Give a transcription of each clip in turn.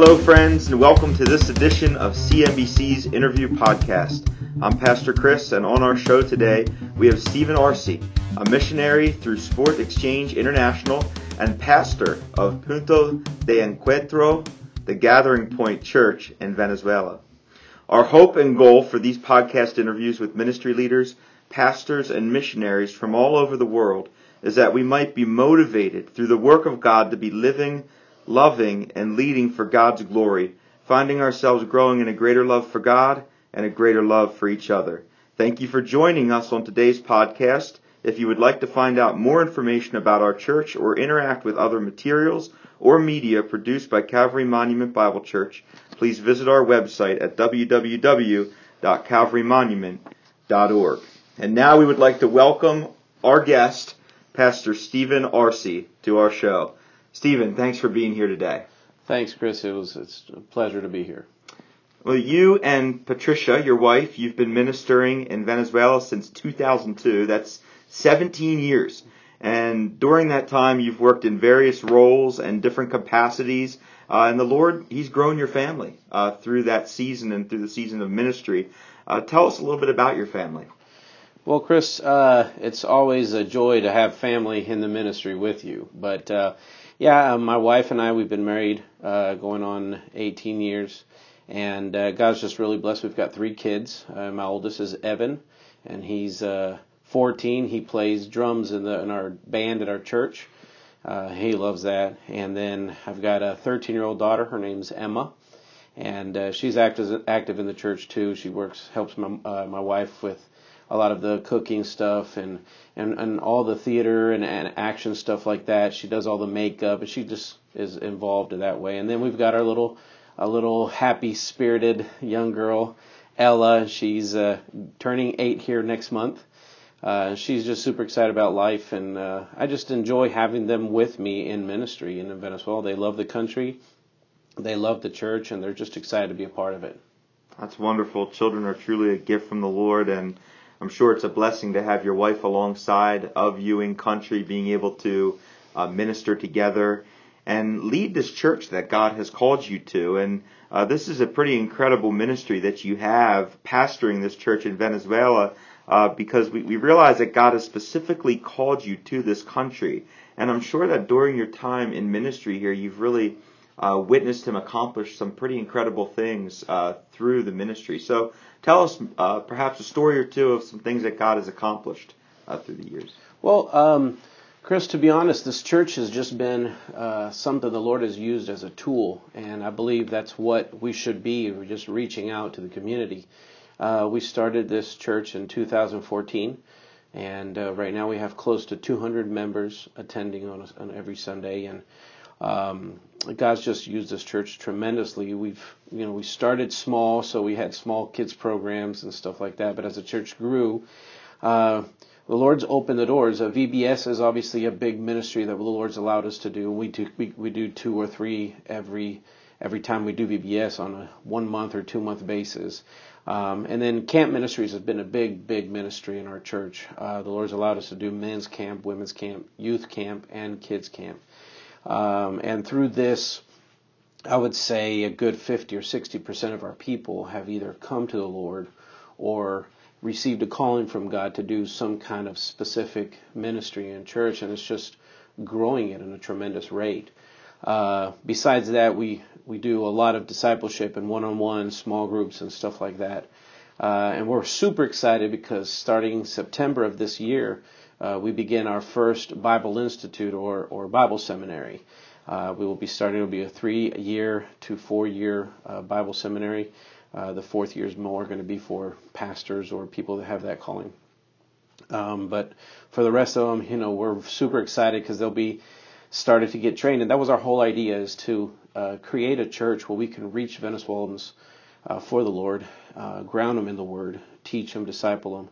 Hello, friends, and welcome to this edition of CMBC's Interview Podcast. I'm Pastor Chris, and on our show today, we have Steven Arce, a missionary through Sport Exchange International and pastor of Punto de Encuentro, the Gathering Point Church in Venezuela. Our hope and goal for these podcast interviews with ministry leaders, pastors, and missionaries from all over the world is that we might be motivated through the work of God to be living loving, and leading for God's glory, finding ourselves growing in a greater love for God and a greater love for each other. Thank you for joining us on today's podcast. If you would like to find out more information about our church or interact with other materials or media produced by Calvary Monument Bible Church, please visit our website at www.calvarymonument.org. And now we would like to welcome our guest, Pastor Steven Arce, to our show. Steven, thanks for being here today. Thanks, Chris. It was it's a pleasure to be here. Well, you and Patricia, your wife, you've been ministering in Venezuela since 2002. That's 17 years. And during that time, you've worked in various roles and different capacities. Uh, and the Lord, He's grown your family uh, through that season and through the season of ministry. Uh, tell us a little bit about your family. Well, Chris, uh, it's always a joy to have family in the ministry with you. But uh, yeah, uh, my wife and I, we've been married uh, going on 18 years, and uh, God's just really blessed. We've got three kids. Uh, my oldest is Evan, and he's uh, 14. He plays drums in the in our band at our church. Uh, he loves that. And then I've got a 13 year old daughter. Her name's Emma, and uh, she's active active in the church too. She works helps my my wife with a lot of the cooking stuff and and, and all the theater and, and action stuff like that. She does all the makeup and she just is involved in that way. And then we've got our little a little happy spirited young girl, Ella. She's uh, turning eight here next month. Uh, she's just super excited about life, and uh, I just enjoy having them with me in ministry in Venezuela. They love the country, they love the church, and they're just excited to be a part of it. That's wonderful. Children are truly a gift from the Lord, and I'm sure it's a blessing to have your wife alongside of you in country, being able to uh, minister together and lead this church that God has called you to. And uh, this is a pretty incredible ministry that you have pastoring this church in Venezuela uh, because we, we realize that God has specifically called you to this country. And I'm sure that during your time in ministry here, you've really uh, witnessed him accomplish some pretty incredible things uh, through the ministry. So tell us uh, perhaps a story or two of some things that God has accomplished uh, through the years. Well, um, Chris, to be honest, this church has just been uh, something the Lord has used as a tool, and I believe that's what we should be. We're just reaching out to the community. Uh, we started this church in 2014. And right now we have close to 200 members attending on, on every Sunday, and um, God's just used this church tremendously. We've, you know, we started small, so we had small kids programs and stuff like that. But as the church grew, uh, the Lord's opened the doors. Uh, VBS is obviously a big ministry that the Lord's allowed us to do. We do we, we do two or three every every time we do VBS on a one month or two month basis. Um, and then camp ministries has been a big, big ministry in our church. Uh, the Lord's allowed us to do men's camp, women's camp, youth camp, and kids camp. Um, and through this, I would say a good 50 or 60 percent of our people have either come to the Lord or received a calling from God to do some kind of specific ministry in church, and it's just growing it at a tremendous rate. Uh, besides that, we, we do a lot of discipleship and one-on-one small groups and stuff like that. Uh, and we're super excited because starting September of this year, uh, we begin our first Bible Institute or, or Bible Seminary. Uh, we will be starting, it will be a three year to four year uh, Bible seminary. Uh, the fourth year is more going to be for pastors or people that have that calling. Um, but for the rest of them, you know, we're super excited because they'll be started to get trained. And that was our whole idea is to uh, create a church where we can reach Venezuelans uh, for the Lord, ground them in the Word, teach them, disciple them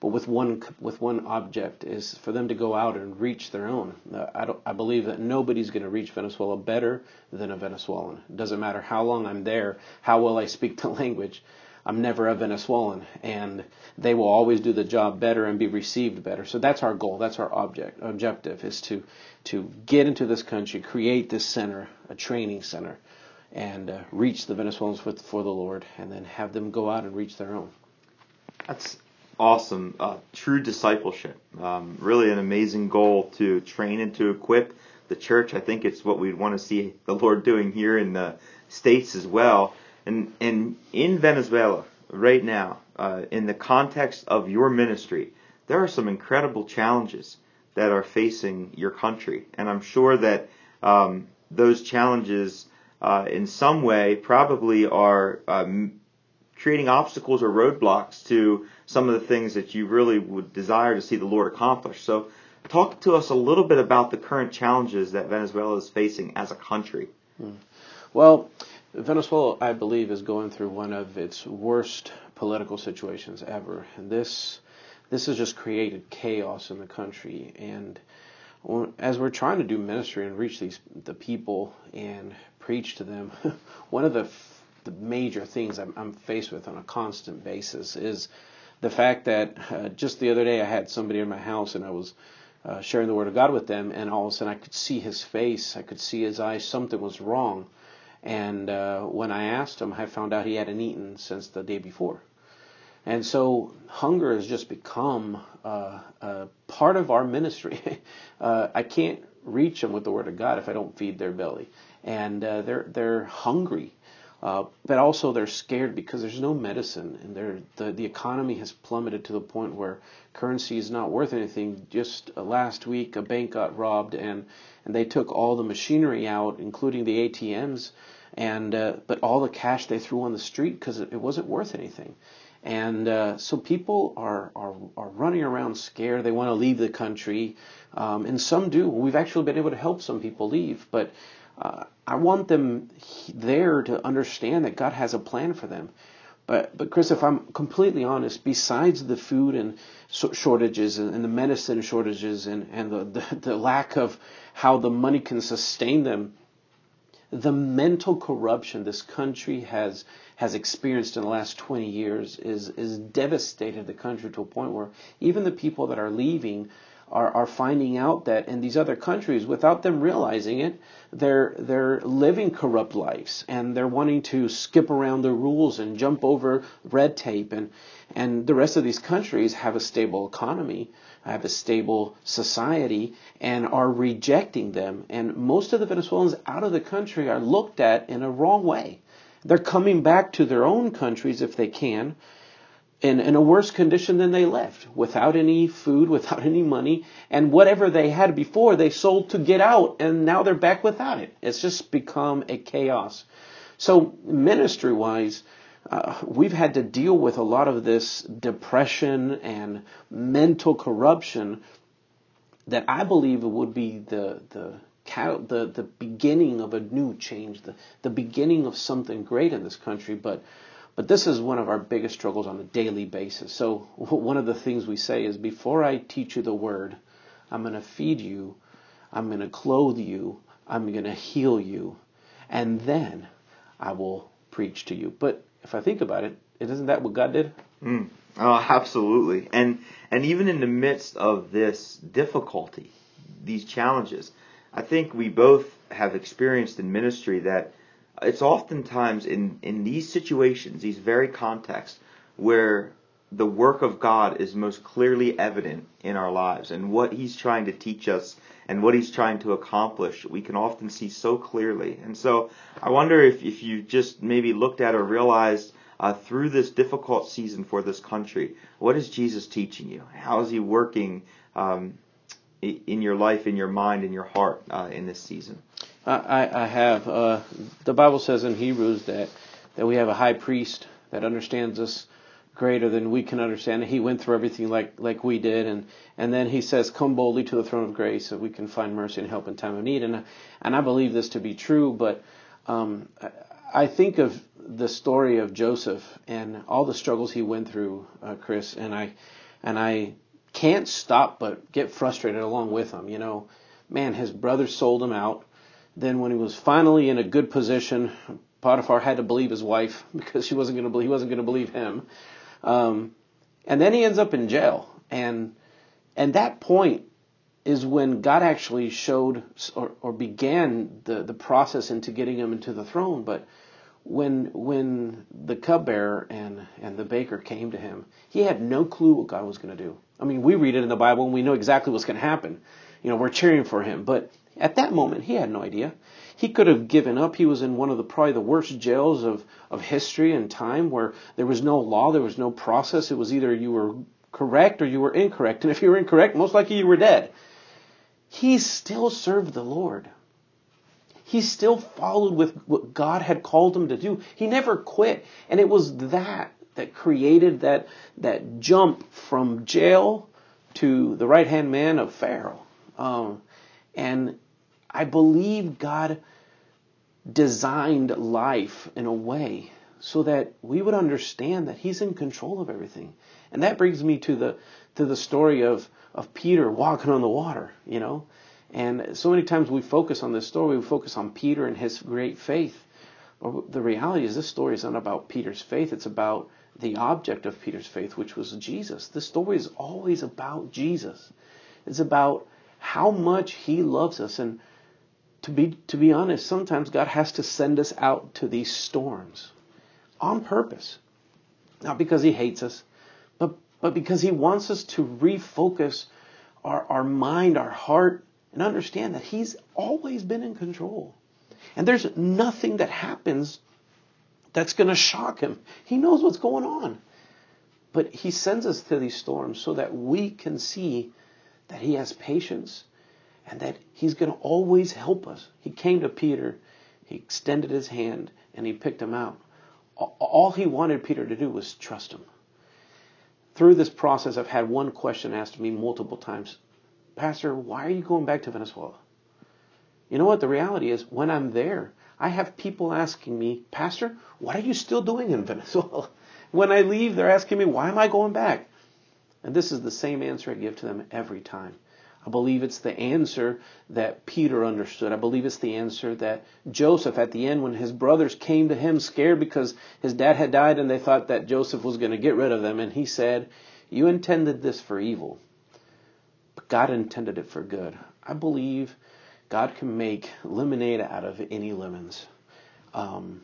but with one with one object is for them to go out and reach their own. I. I believe that nobody's going to reach Venezuela better than a Venezuelan. It doesn't matter how long I'm there, how well I speak the language. I'm never a Venezuelan, and they will always do the job better and be received better. So that's our goal. That's our object. Objective is to to get into this country, create this center, a training center, and uh, reach the Venezuelans for, for the Lord, and then have them go out and reach their own. That's awesome. Uh, true discipleship. Um, really an amazing goal to train and to equip the church. I think it's what we'd want to see the Lord doing here in the States as well. And, and in Venezuela right now, uh, in the context of your ministry, there are some incredible challenges that are facing your country. And I'm sure that um, those challenges, uh, in some way, probably are um, creating obstacles or roadblocks to some of the things that you really would desire to see the Lord accomplish. So, talk to us a little bit about the current challenges that Venezuela is facing as a country. Hmm. Well, Venezuela, I believe, is going through one of its worst political situations ever, and this this has just created chaos in the country. And as we're trying to do ministry and reach these the people and preach to them, one of the the major things I'm, I'm, faced with on a constant basis is the fact that uh, just the other day I had somebody in my house and I was uh, sharing the word of God with them, and all of a sudden I could see his face, I could see his eyes, something was wrong. And uh, when I asked him, I found out he hadn't eaten since the day before. And so hunger has just become uh, a part of our ministry. uh, I can't reach them with the word of God if I don't feed their belly, and uh, they're they're hungry, uh, but also they're scared because there's no medicine, and the the economy has plummeted to the point where currency is not worth anything. Just uh, last week, a bank got robbed, and and they took all the machinery out, including the ATMs, and uh, but all the cash they threw on the street because it, it wasn't worth anything. And uh, so people are, are, are running around scared. They want to leave the country. Um, and some do. We've actually been able to help some people leave. But uh, I want them there to understand that God has a plan for them. But, but Chris, if I'm completely honest, besides the food and shortages and the medicine shortages and, and the, the, the lack of how the money can sustain them, the mental corruption this country has has experienced in the last 20 years is is devastated the country to a point where even the people that are leaving are, are finding out that in these other countries, without them realizing it, they're they're living corrupt lives and they're wanting to skip around the rules and jump over red tape and and the rest of these countries have a stable economy, have a stable society, and are rejecting them. And most of the Venezuelans out of the country are looked at in a wrong way. They're coming back to their own countries if they can in, in a worse condition than they left, without any food, without any money, and whatever they had before they sold to get out, and now they're back without it. It's just become a chaos. So, ministry wise, uh, we've had to deal with a lot of this depression and mental corruption that I believe would be the the the the beginning of a new change, the the beginning of something great in this country. But but this is one of our biggest struggles on a daily basis. So one of the things we say is before I teach you the word, I'm going to feed you, I'm going to clothe you, I'm going to heal you, and then I will preach to you. But if I think about it, isn't that what God did? Mm. Oh, absolutely. And and even in the midst of this difficulty, these challenges, I think we both have experienced in ministry that it's oftentimes in in these situations, these very contexts, where the work of God is most clearly evident in our lives and what He's trying to teach us and what He's trying to accomplish, we can often see so clearly. And so I wonder if, if you just maybe looked at or realized uh, through this difficult season for this country, what is Jesus teaching you? How is He working um, in your life, in your mind, in your heart uh, in this season? I, I have. Uh, the Bible says in Hebrews that, that we have a high priest that understands us greater than we can understand. He went through everything like like we did, and and then he says, "Come boldly to the throne of grace, so we can find mercy and help in time of need." And and I believe this to be true, but um, I think of the story of Joseph and all the struggles he went through, uh, Chris, and I and I can't stop but get frustrated along with him. You know, man, his brother sold him out. Then when he was finally in a good position, Potiphar had to believe his wife because she wasn't going to believe, he wasn't going to believe him. Um, and then he ends up in jail. And and that point, is when God actually showed or, or began the, the process into getting him into the throne. But when when the cupbearer and and the baker came to him, he had no clue what God was going to do. I mean, we read it in the Bible and we know exactly what's going to happen. You know, we're cheering for him, but at that moment, he had no idea. He could have given up. He was in one of the probably the worst jails of of history and time, where there was no law, there was no process. It was either you were correct or you were incorrect, and if you were incorrect, most likely you were dead. He still served the Lord. He still followed with what God had called him to do. He never quit. And it was that that created that, that jump from jail to the right hand man of Pharaoh. Um, and I believe God designed life in a way so that we would understand that He's in control of everything. And that brings me to the to the story of of Peter walking on the water, you know. And so many times we focus on this story, we focus on Peter and his great faith. But the reality is, this story is not about Peter's faith, it's about the object of Peter's faith, which was Jesus. The story is always about Jesus. It's about how much he loves us. And to be, to be honest, sometimes God has to send us out to these storms on purpose. Not because he hates us, but, but because he wants us to refocus our, our mind, our heart, and understand that He's always been in control. And there's nothing that happens that's going to shock Him. He knows what's going on. But He sends us to these storms so that we can see that He has patience and that He's going to always help us. He came to Peter, He extended His hand, and He picked him out. All He wanted Peter to do was trust Him. Through this process, I've had one question asked me multiple times Pastor, why are you going back to Venezuela? You know what? The reality is, when I'm there, I have people asking me, Pastor, what are you still doing in Venezuela? When I leave, they're asking me, why am I going back? And this is the same answer I give to them every time. I believe it's the answer that Peter understood. I believe it's the answer that Joseph, at the end, when his brothers came to him scared because his dad had died and they thought that Joseph was going to get rid of them, and he said, You intended this for evil, but God intended it for good. I believe God can make lemonade out of any lemons. Um,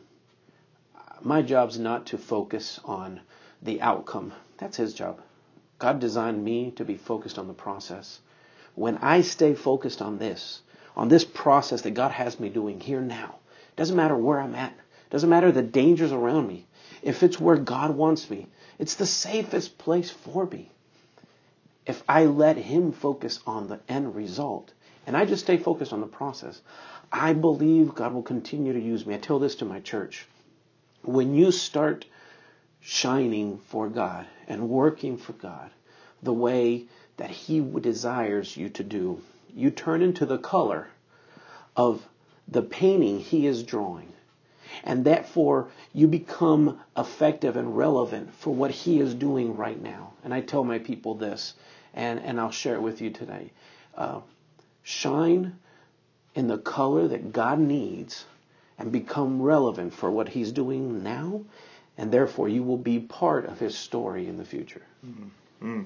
my job's not to focus on the outcome. That's His job. God designed me to be focused on the process. When I stay focused on this, on this process that God has me doing here now, doesn't matter where I'm at, doesn't matter the dangers around me. If it's where God wants me, it's the safest place for me if I let him focus on the end result and I just stay focused on the process, I believe God will continue to use me. I tell this to my church. When you start shining for God and working for God the way that He desires you to do, you turn into the color of the painting He is drawing. And therefore, you become effective and relevant for what He is doing right now. And I tell my people this and, and I'll share it with you today. Uh, shine in the color that God needs and become relevant for what He's doing now, and therefore you will be part of His story in the future. Mm-hmm. Mm.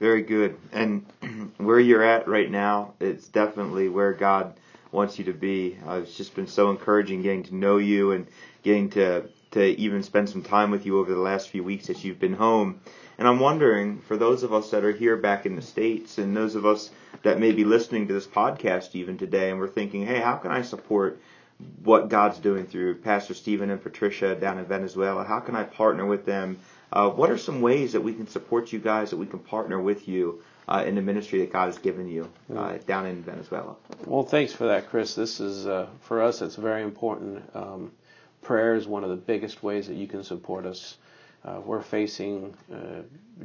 Very good. And where you're at right now, it's definitely where God wants you to be. Uh, it's just been so encouraging getting to know you and getting to to even spend some time with you over the last few weeks that you've been home. And I'm wondering, for those of us that are here back in the States and those of us that may be listening to this podcast even today, and we're thinking, hey, how can I support what God's doing through Pastor Steven and Patricia down in Venezuela? How can I partner with them? Uh, what are some ways that we can support you guys, that we can partner with you uh, in the ministry that God has given you uh, down in Venezuela? Well, thanks for that, Chris. This is, uh, for us, it's very important. Um, prayer is one of the biggest ways that you can support us. Uh, we're facing uh,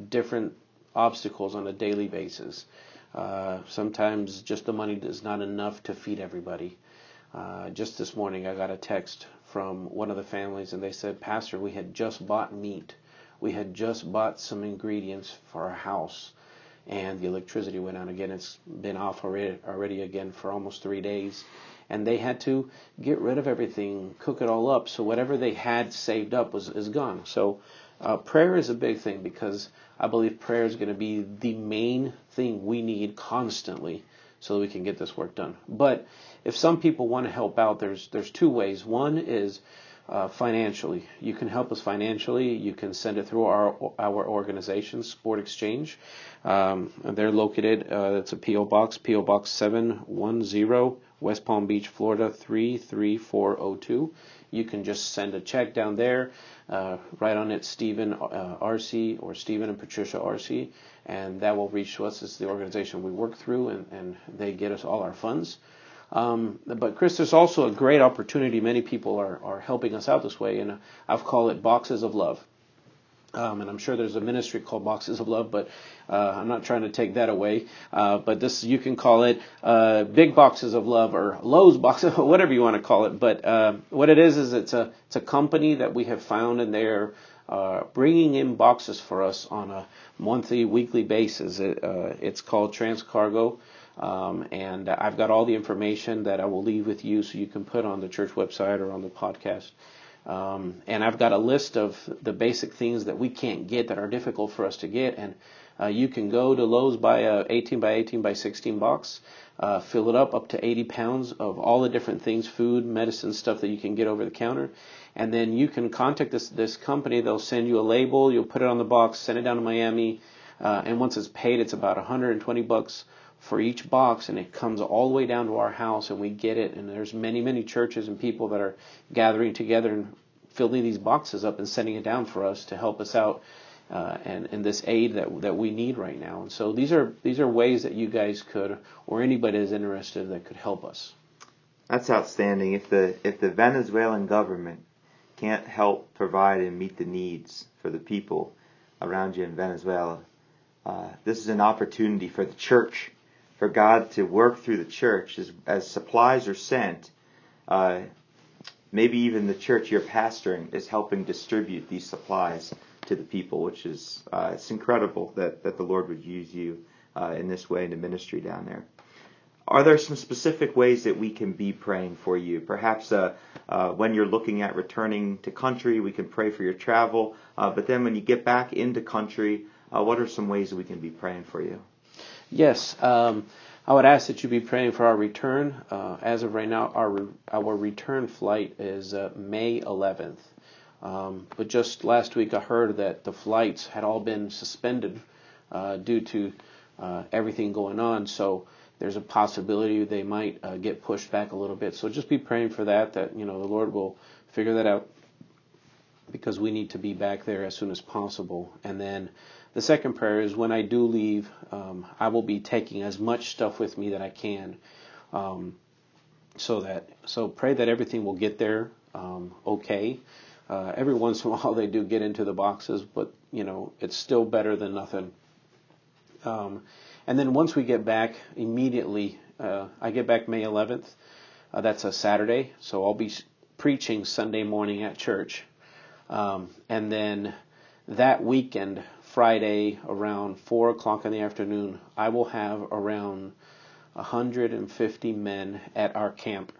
different obstacles on a daily basis. Uh, sometimes just the money is not enough to feed everybody. Uh, just this morning, I got a text from one of the families, and they said, Pastor, we had just bought meat. We had just bought some ingredients for our house, and the electricity went out again. It's been off already, already again for almost three days and they had to get rid of everything, cook it all up. So whatever they had saved up was is gone. So Uh, prayer is a big thing because I believe prayer is going to be the main thing we need constantly so that we can get this work done. But if some people want to help out, there's there's two ways. One is uh, financially. You can help us financially. You can send it through our our organization, Sport Exchange. Um, they're located. Uh, it's a PO box, PO Box seven one zero, West Palm Beach, Florida three three four zero two. You can just send a check down there. Uh, write on it Steven uh, Arce or Steven and Patricia Arce, and that will reach to us. It's the organization we work through, and, and they get us all our funds. Um, but Chris, there's also a great opportunity. Many people are, are helping us out this way, and I've called it Boxes of Love. Um, and I'm sure there's a ministry called Boxes of Love, but uh, I'm not trying to take that away. Uh, but this, you can call it uh, Big Boxes of Love or Lowe's Boxes, whatever you want to call it. But uh, what it is is it's a it's a company that we have found, and they're uh, bringing in boxes for us on a monthly, weekly basis. It, uh, it's called Transcargo. Um, and I've got all the information that I will leave with you so you can put on the church website or on the podcast. Um, and I've got a list of the basic things that we can't get that are difficult for us to get. And uh, you can go to Lowe's, buy a 18 by 18 by 16 box, uh, fill it up up to 80 pounds of all the different things, food, medicine, stuff that you can get over the counter. And then you can contact this this company. They'll send you a label. You'll put it on the box, send it down to Miami, uh, and once it's paid, it's about 120 bucks for each box and it comes all the way down to our house and we get it. And there's many many churches and people that are gathering together and filling these boxes up and sending it down for us to help us out uh, and, and this aid that that we need right now. And so these are these are ways that you guys could or anybody is interested that could help us. That's outstanding. If the if the Venezuelan government can't help provide and meet the needs for the people around you in Venezuela uh, this is an opportunity for the church for God to work through the church as, as supplies are sent. Uh, maybe even the church you're pastoring is helping distribute these supplies to the people, which is uh, it's incredible that, that the Lord would use you uh, in this way in the ministry down there. Are there some specific ways that we can be praying for you? Perhaps uh, uh, when you're looking at returning to country, we can pray for your travel. Uh, but then when you get back into country, what are some ways that we can be praying for you? Yes, um, I would ask that you be praying for our return. Uh, as of right now, our our return flight is uh, May 11th. Um, but just last week, I heard that the flights had all been suspended uh, due to uh, everything going on. So there's a possibility they might uh, get pushed back a little bit. So just be praying for that. That you know the Lord will figure that out because we need to be back there as soon as possible. And then the second prayer is when I do leave, um, I will be taking as much stuff with me that I can. Um, so that so pray that everything will get there um, okay. Uh, every once in a while they do get into the boxes, but you know it's still better than nothing. Um, and then once we get back, immediately uh, I get back May 11th. Uh, that's a Saturday, so I'll be preaching Sunday morning at church, um, and then that weekend Friday around 4 o'clock in the afternoon, I will have around 150 men at our camp.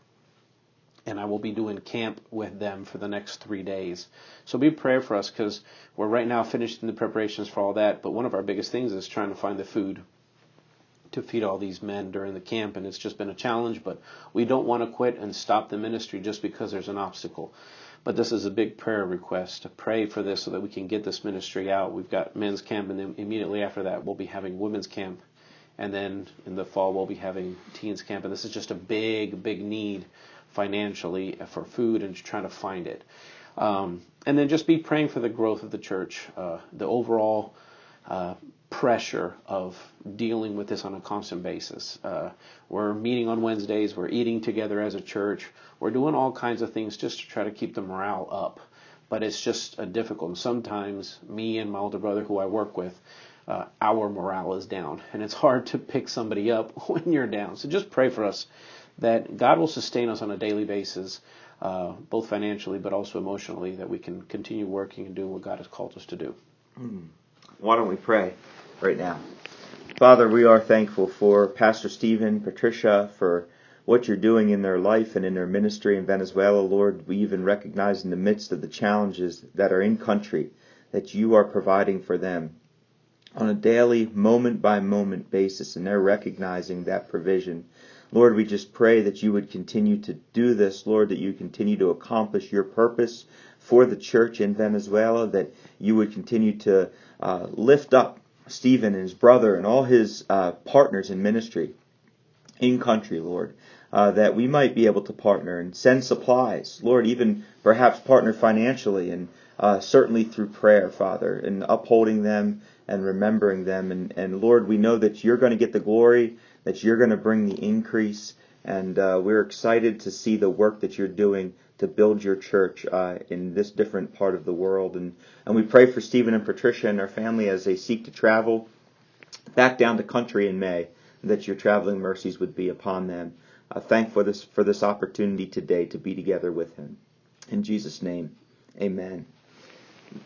And I will be doing camp with them for the next three days. So be prayer for us because we're right now finishing the preparations for all that. But one of our biggest things is trying to find the food to feed all these men during the camp. And it's just been a challenge, but we don't want to quit and stop the ministry just because there's an obstacle. But this is a big prayer request to pray for this so that we can get this ministry out. We've got men's camp, and then immediately after that, we'll be having women's camp. And then in the fall, we'll be having teens camp. And this is just a big, big need financially for food and trying to find it. Um, and then just be praying for the growth of the church, uh, the overall uh, pressure of dealing with this on a constant basis. Uh, we're meeting on Wednesdays, we're eating together as a church, we're doing all kinds of things just to try to keep the morale up. But it's just a difficult. And sometimes me and my older brother, who I work with, uh, our morale is down, and it's hard to pick somebody up when you're down. So just pray for us that God will sustain us on a daily basis, uh, both financially but also emotionally, that we can continue working and doing what God has called us to do. Mm. Why don't we pray right now? Father, we are thankful for Pastor Steven, Patricia, for what you're doing in their life and in their ministry in Venezuela, Lord. We even recognize in the midst of the challenges that are in country that you are providing for them on a daily, moment by moment basis, and they're recognizing that provision. Lord, we just pray that you would continue to do this, Lord, that you continue to accomplish your purpose for the church in Venezuela, that you would continue to uh, lift up Steven and his brother and all his uh, partners in ministry in country, Lord, uh, that we might be able to partner and send supplies, Lord, even perhaps partner financially and uh, certainly through prayer, Father, and upholding them and remembering them. And, and Lord, we know that you're going to get the glory, that you're going to bring the increase, and uh, we're excited to see the work that you're doing to build your church uh, in this different part of the world. And, and we pray for Steven and Patricia and their family as they seek to travel back down the country in May, that your traveling mercies would be upon them. Uh, thank for this for this opportunity today to be together with him. In Jesus' name, Amen.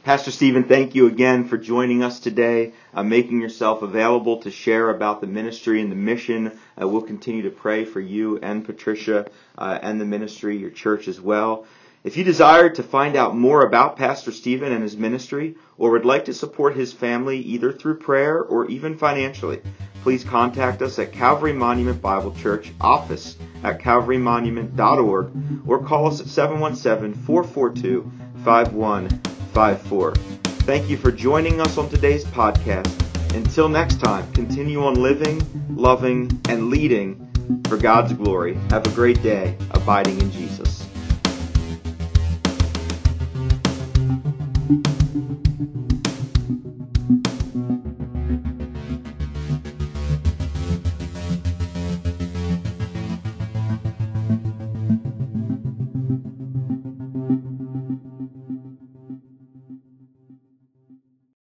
Pastor Steven, thank you again for joining us today, uh, making yourself available to share about the ministry and the mission. Uh, we'll continue to pray for you and Patricia uh, and the ministry, your church as well. If you desire to find out more about Pastor Steven and his ministry, or would like to support his family either through prayer or even financially, please contact us at Calvary Monument Bible Church office at calvarymonument.org or call us at 717 442 5154. Thank you for joining us on today's podcast. Until next time, continue on living, loving, and leading for God's glory. Have a great day, abiding in Jesus.